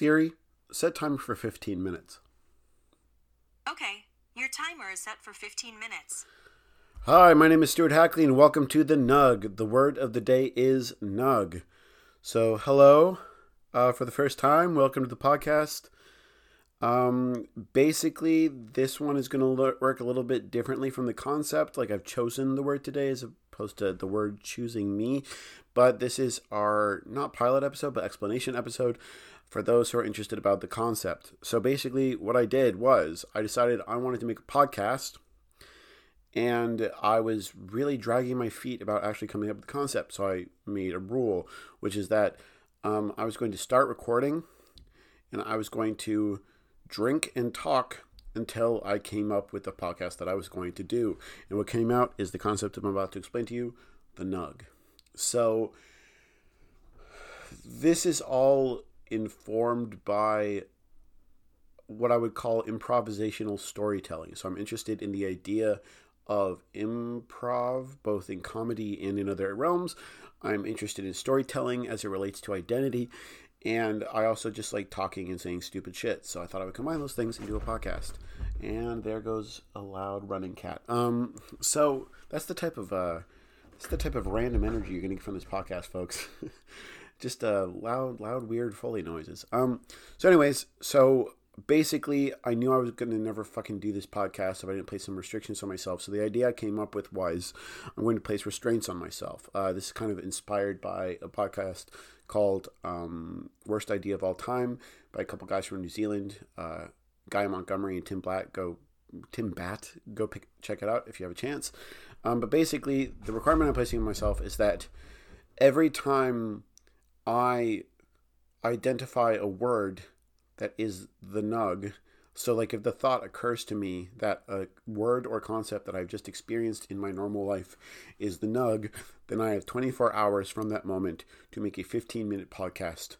Siri, set timer for 15 minutes. Okay, your timer is set for 15 minutes. Hi, my name is Stuart Hackley, and welcome to the Nug. The word of the day is Nug. So, hello uh, for the first time. Welcome to the podcast. Um, basically, this one is going to work a little bit differently from the concept. Like, I've chosen the word today as opposed to the word choosing me. But this is our not pilot episode, but explanation episode for those who are interested about the concept. So, basically, what I did was I decided I wanted to make a podcast and I was really dragging my feet about actually coming up with the concept. So I made a rule, which is that um, I was going to start recording, and I was going to drink and talk until I came up with the podcast that I was going to do. And what came out is the concept I'm about to explain to you, the nug. So this is all informed by what I would call improvisational storytelling. So I'm interested in the idea of improv, both in comedy and in other realms. I'm interested in storytelling as it relates to identity. And I also just like talking and saying stupid shit. So I thought I would combine those things do a podcast. And there goes a loud running cat. Um, so that's the type of uh, that's the type of random energy you're getting from this podcast, folks. just uh, loud, loud, weird Foley noises. Um, so, anyways, so basically, I knew I was going to never fucking do this podcast if I didn't place some restrictions on myself. So the idea I came up with was I'm going to place restraints on myself. Uh, this is kind of inspired by a podcast called um, Worst Idea of All Time by a couple guys from New Zealand, uh, Guy Montgomery and Tim Blatt. Go, Tim Batt. Go pick, check it out if you have a chance. Um, but basically, the requirement I'm placing on myself is that every time I identify a word that is the nug. So, like, if the thought occurs to me that a word or concept that I've just experienced in my normal life is the nug, then I have 24 hours from that moment to make a 15 minute podcast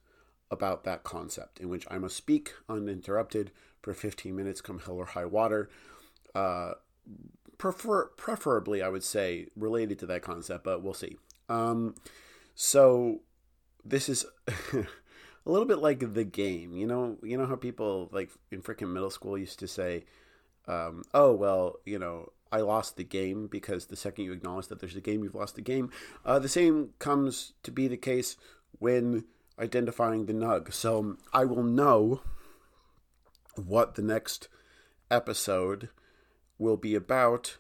about that concept, in which I must speak uninterrupted for 15 minutes, come hell or high water. Uh, prefer, preferably, I would say, related to that concept, but we'll see. Um, so, this is. a little bit like the game. You know, you know how people like in freaking middle school used to say, um, "Oh well, you know, I lost the game," because the second you acknowledge that there's a game, you've lost the game. Uh, the same comes to be the case when identifying the nug. So I will know what the next episode will be about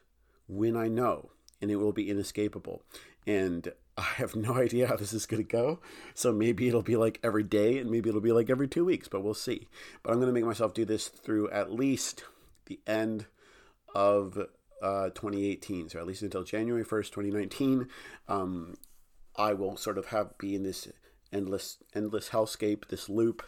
when I know, and it will be inescapable. And I have no idea how this is going to go. So maybe it'll be like every day and maybe it'll be like every two weeks, but we'll see. But I'm going to make myself do this through at least the end of uh, 2018. So at least until January 1st, 2019. Um, I will sort of have be in this endless, endless hellscape, this loop.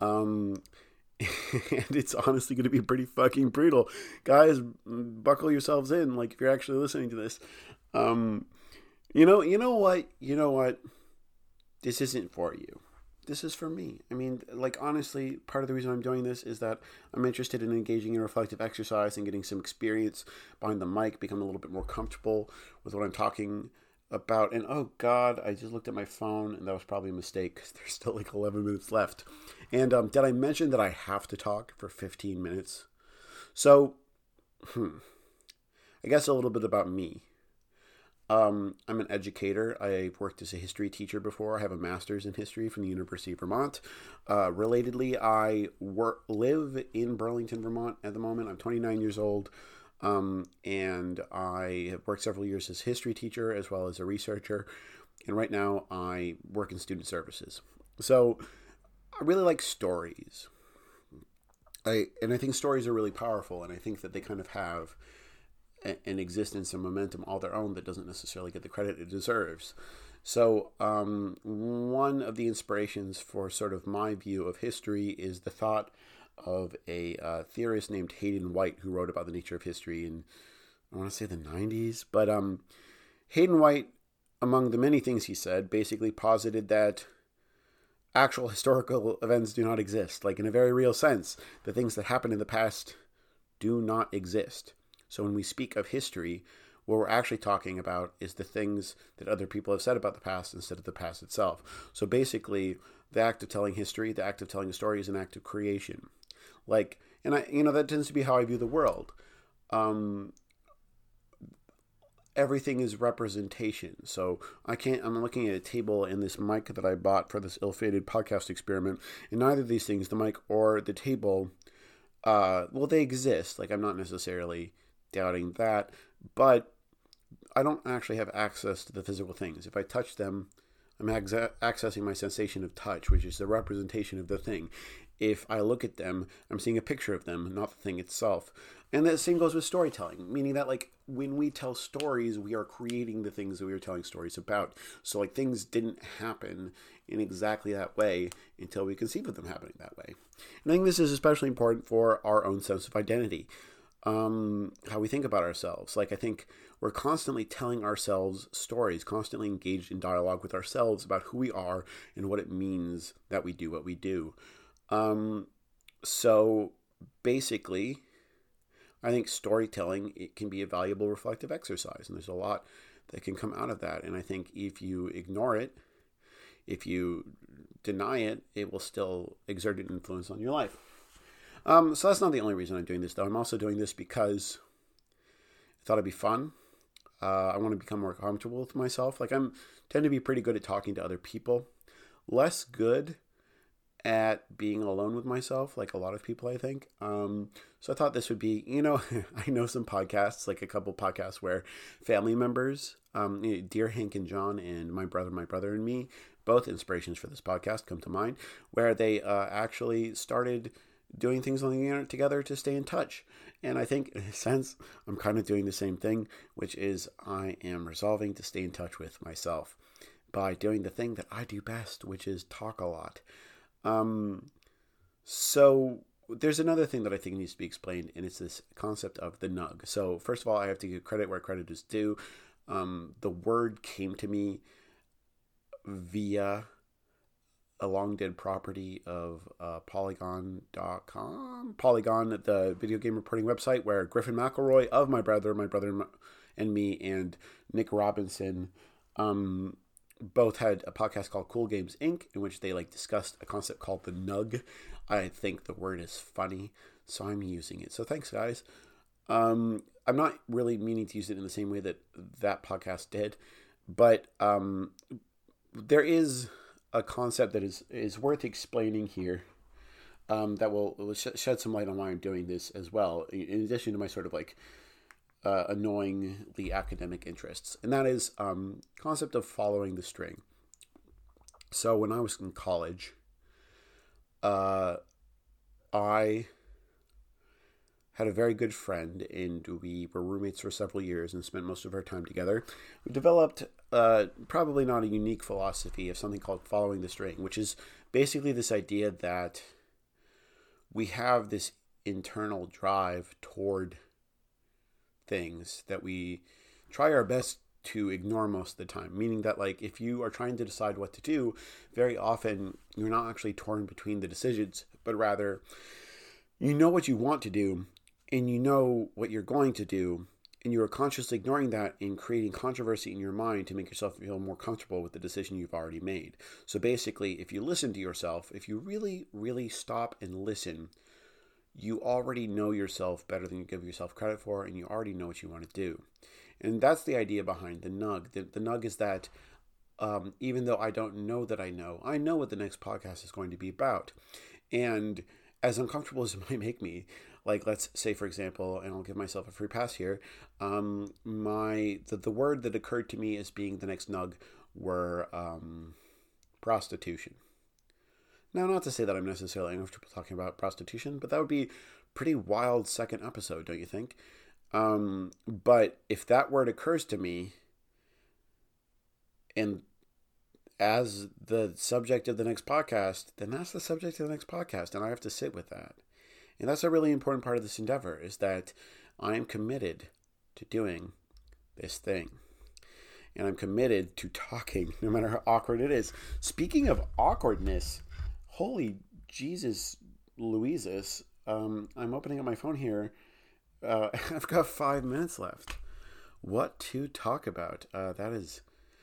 Um, and it's honestly going to be pretty fucking brutal. Guys, buckle yourselves in. Like, if you're actually listening to this. Um, you know, you know what? You know what? This isn't for you. This is for me. I mean, like honestly, part of the reason I'm doing this is that I'm interested in engaging in reflective exercise and getting some experience behind the mic, become a little bit more comfortable with what I'm talking about. And oh god, I just looked at my phone and that was probably a mistake because there's still like 11 minutes left. And um, did I mention that I have to talk for 15 minutes? So, hmm, I guess a little bit about me. Um, I'm an educator. I've worked as a history teacher before. I have a master's in history from the University of Vermont. Uh, relatedly, I work live in Burlington, Vermont at the moment. I'm 29 years old, um, and I have worked several years as a history teacher as well as a researcher. And right now, I work in student services. So I really like stories. I and I think stories are really powerful, and I think that they kind of have an existence and momentum all their own that doesn't necessarily get the credit it deserves. So, um, one of the inspirations for sort of my view of history is the thought of a uh, theorist named Hayden White who wrote about the nature of history in, I want to say the 90s. But um, Hayden White, among the many things he said, basically posited that actual historical events do not exist. Like, in a very real sense, the things that happened in the past do not exist. So when we speak of history, What we're actually talking about is the things that other people have said about the past instead of the past itself. So basically, the act of telling history, the act of telling a story is an act of creation. Like, and I, you know, that tends to be how I view the world. Um, everything is representation. So I can't, I'm looking at a table and this mic that I bought for this ill fated podcast experiment. And neither of these things, the mic or the table, uh, well, they exist. Like, I'm not necessarily doubting that, but I don't actually have access to the physical things. If I touch them, I'm exa- accessing my sensation of touch, which is the representation of the thing. If I look at them, I'm seeing a picture of them, not the thing itself. And the same goes with storytelling, meaning that like when we tell stories, we are creating the things that we are telling stories about. So like things didn't happen in exactly that way until we conceive of them happening that way. And I think this is especially important for our own sense of identity. Um, how we think about ourselves. Like I think we're constantly telling ourselves stories, constantly engaged in dialogue with ourselves about who we are and what it means that we do what we do. Um, so basically, I think storytelling it can be a valuable reflective exercise, and there's a lot that can come out of that. And I think if you ignore it, if you deny it, it will still exert an influence on your life. Um, so that's not the only reason I'm doing this, though. I'm also doing this because I thought it'd be fun. Uh, I want to become more comfortable with myself. Like I'm tend to be pretty good at talking to other people, less good at being alone with myself, like a lot of people, I think. Um, so I thought this would be, you know, I know some podcasts, like a couple podcasts where family members, um, Dear Hank and John, and my brother, my brother, and me, both inspirations for this podcast come to mind, where they uh, actually started doing things on the internet together to stay in touch. And I think, in a sense, I'm kind of doing the same thing, which is I am resolving to stay in touch with myself by doing the thing that I do best, which is talk a lot. Um, so there's another thing that I think needs to be explained, and it's this concept of the nug. So first of all, I have to give credit where credit is due. Um, the word came to me via a long dead property of uh, Polygon.com. Polygon, the video game reporting website, where Griffin McElroy of my brother, my brother and me, and Nick Robinson um, both had a podcast called Cool Games Inc., in which they like discussed a concept called the nug. I think the word is funny, so I'm using it. So thanks, guys. Um, I'm not really meaning to use it in the same way that that podcast did, but um, there is a concept that is is worth explaining here. Um, that will, will sh- shed some light on why I'm doing this as well, in addition to my sort of like uh, annoyingly academic interests, and that is um, concept of following the string. So when I was in college, uh, I had a very good friend, and we were roommates for several years and spent most of our time together. We developed uh, probably not a unique philosophy of something called following the string, which is basically this idea that we have this internal drive toward things that we try our best to ignore most of the time. Meaning that, like, if you are trying to decide what to do, very often you're not actually torn between the decisions, but rather you know what you want to do and you know what you're going to do, and you are consciously ignoring that and creating controversy in your mind to make yourself feel more comfortable with the decision you've already made. So basically, if you listen to yourself, if you really, really stop and listen, you already know yourself better than you give yourself credit for, and you already know what you want to do. And that's the idea behind the nug. The, the nug is that um, even though I don't know that I know, I know what the next podcast is going to be about. And as uncomfortable as it might make me, like let's say for example, and I'll give myself a free pass here, um, my the, the word that occurred to me as being the next nug were um, prostitution. Now, not to say that I'm necessarily uncomfortable talking about prostitution, but that would be pretty wild second episode, don't you think? Um, but if that word occurs to me, and as the subject of the next podcast, then that's the subject of the next podcast, and I have to sit with that. And that's a really important part of this endeavor is that I am committed to doing this thing. And I'm committed to talking, no matter how awkward it is. Speaking of awkwardness, holy Jesus, Louises, um, I'm opening up my phone here. Uh, I've got five minutes left. what to talk about. Uh, that is.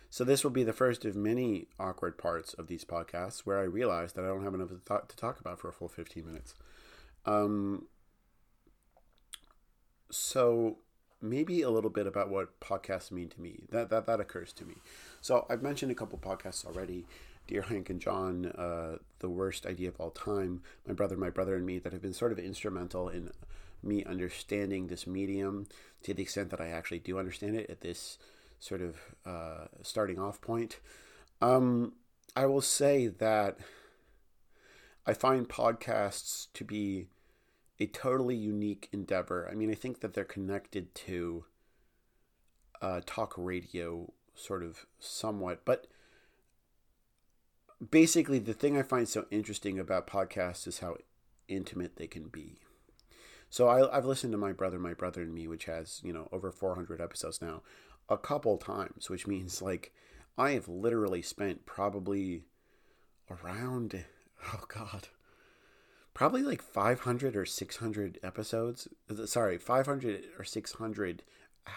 So, this will be the first of many awkward parts of these podcasts where I realize that I don't have enough to talk about for a full 15 minutes. Um, so, maybe a little bit about what podcasts mean to me. That, that, that occurs to me. So, I've mentioned a couple podcasts already. Dear Hank and John, uh, The Worst Idea of All Time, My Brother, My Brother and Me, that have been sort of instrumental in me understanding this medium to the extent that I actually do understand it at this sort of uh, starting off point. Um, I will say that I find podcasts to be a totally unique endeavor. I mean, I think that they're connected to uh, talk radio, sort of somewhat, but basically, the thing I find so interesting about podcasts is how intimate they can be. So I, have listened to my brother, my brother and me, which has you know over 400 episodes now, a couple times, which means like I have literally spent probably around oh god, probably like 500 or 600 episodes. Sorry, 500 or 600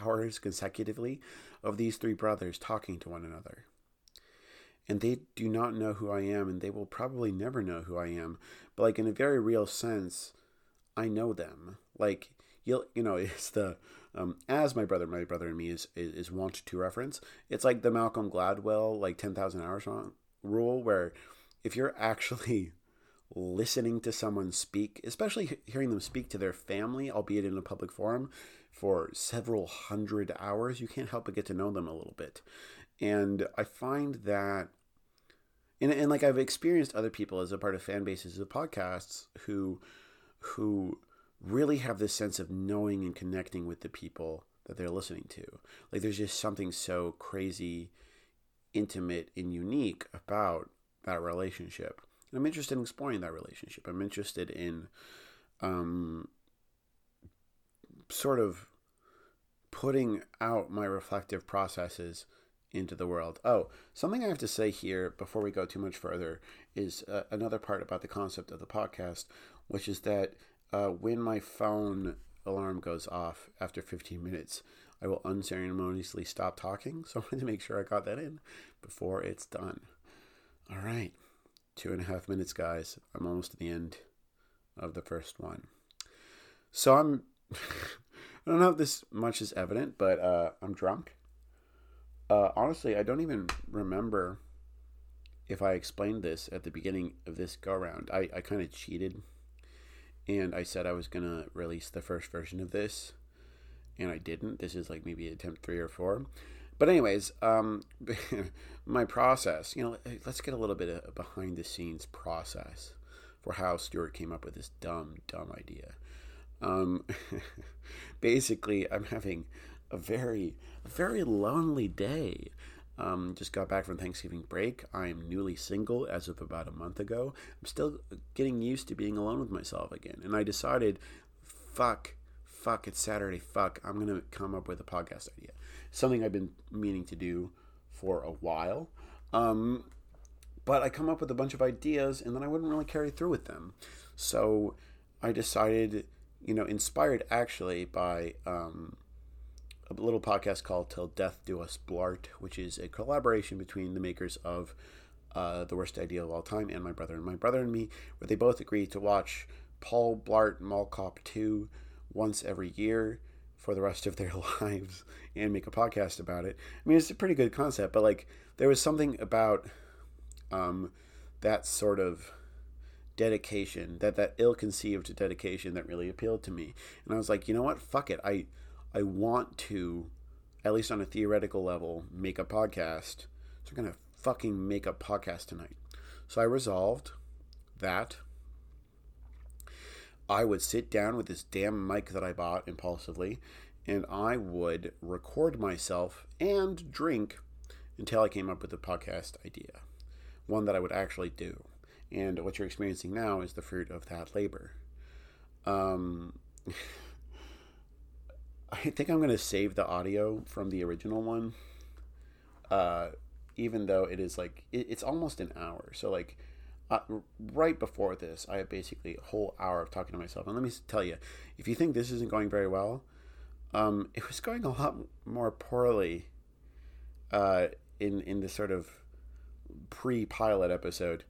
hours consecutively of these three brothers talking to one another and they do not know who I am, and they will probably never know who I am. But like in a very real sense, I know them. Like you, you know, it's the um, as my brother, my brother and me is, is is want to reference. It's like the Malcolm Gladwell like ten thousand hours rule, where if you're actually listening to someone speak, especially hearing them speak to their family, albeit in a public forum, for several hundred hours, you can't help but get to know them a little bit. And I find that and, and like I've experienced other people as a part of fan bases of podcasts who who really have this sense of knowing and connecting with the people that they're listening to. Like there's just something so crazy intimate and unique about that relationship. And I'm interested in exploring that relationship. I'm interested in um, sort of putting out my reflective processes into the world. Oh, something I have to say here before we go too much further is uh, another part about the concept of the podcast, which is that uh, when my phone alarm goes off after 15 minutes, I will unceremoniously stop talking. So I wanted to make sure I got that in before it's done. All right, two and a half minutes, guys. I'm almost at the end of the first one. So I'm. I don't know if this much is evident, but uh, I'm drunk uh, honestly, I don't even remember if I explained this at the beginning of this go round. I, I kind of cheated and I said I was going to release the first version of this and I didn't. This is like maybe attempt three or four. But, anyways, um, my process, you know, let's get a little bit of behind the scenes process for how Stuart came up with this dumb, dumb idea. Um, basically, I'm having a very, very lonely day. Um, just got back from Thanksgiving break. I am newly single as of about a month ago. I'm still getting used to being alone with myself again. And I decided, fuck, fuck, it's Saturday, fuck, I'm going to come up with a podcast idea. Something I've been meaning to do for a while. Um, but I come up with a bunch of ideas and then I wouldn't really carry through with them. So I decided, you know, inspired actually by um, a little podcast called Till Death Do Us Blart, which is a collaboration between the makers of uh, The Worst Idea of All Time and My Brother and My Brother and Me, where they both agreed to watch Paul Blart Mall Cop 2 once every year for the rest of their lives and make a podcast about it. I mean, it's a pretty good concept, but like there was something about um, that sort of dedication, that that ill-conceived dedication that really appealed to me. And I was like, you know what? Fuck it. I I want to, at least on a theoretical level, make a podcast. So I'm going to fucking make a podcast tonight. So I resolved that I would sit down with this damn mic that I bought impulsively and I would record myself and drink until I came up with a podcast idea. One that I would actually do. And what you're experiencing now is the fruit of that labor. Um, I think I'm going to save the audio from the original one. Uh, even though it is like it, it's almost an hour. So like uh, right before this, I have basically a whole hour of talking to myself. And let me tell you, if you think this isn't going very well, um, it was going a lot more poorly uh, in in the sort of pre-pilot episode.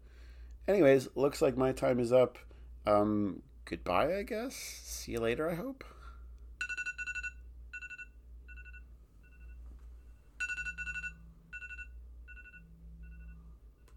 Anyways, looks like my time is up. Um, goodbye, I guess. See you later, I hope.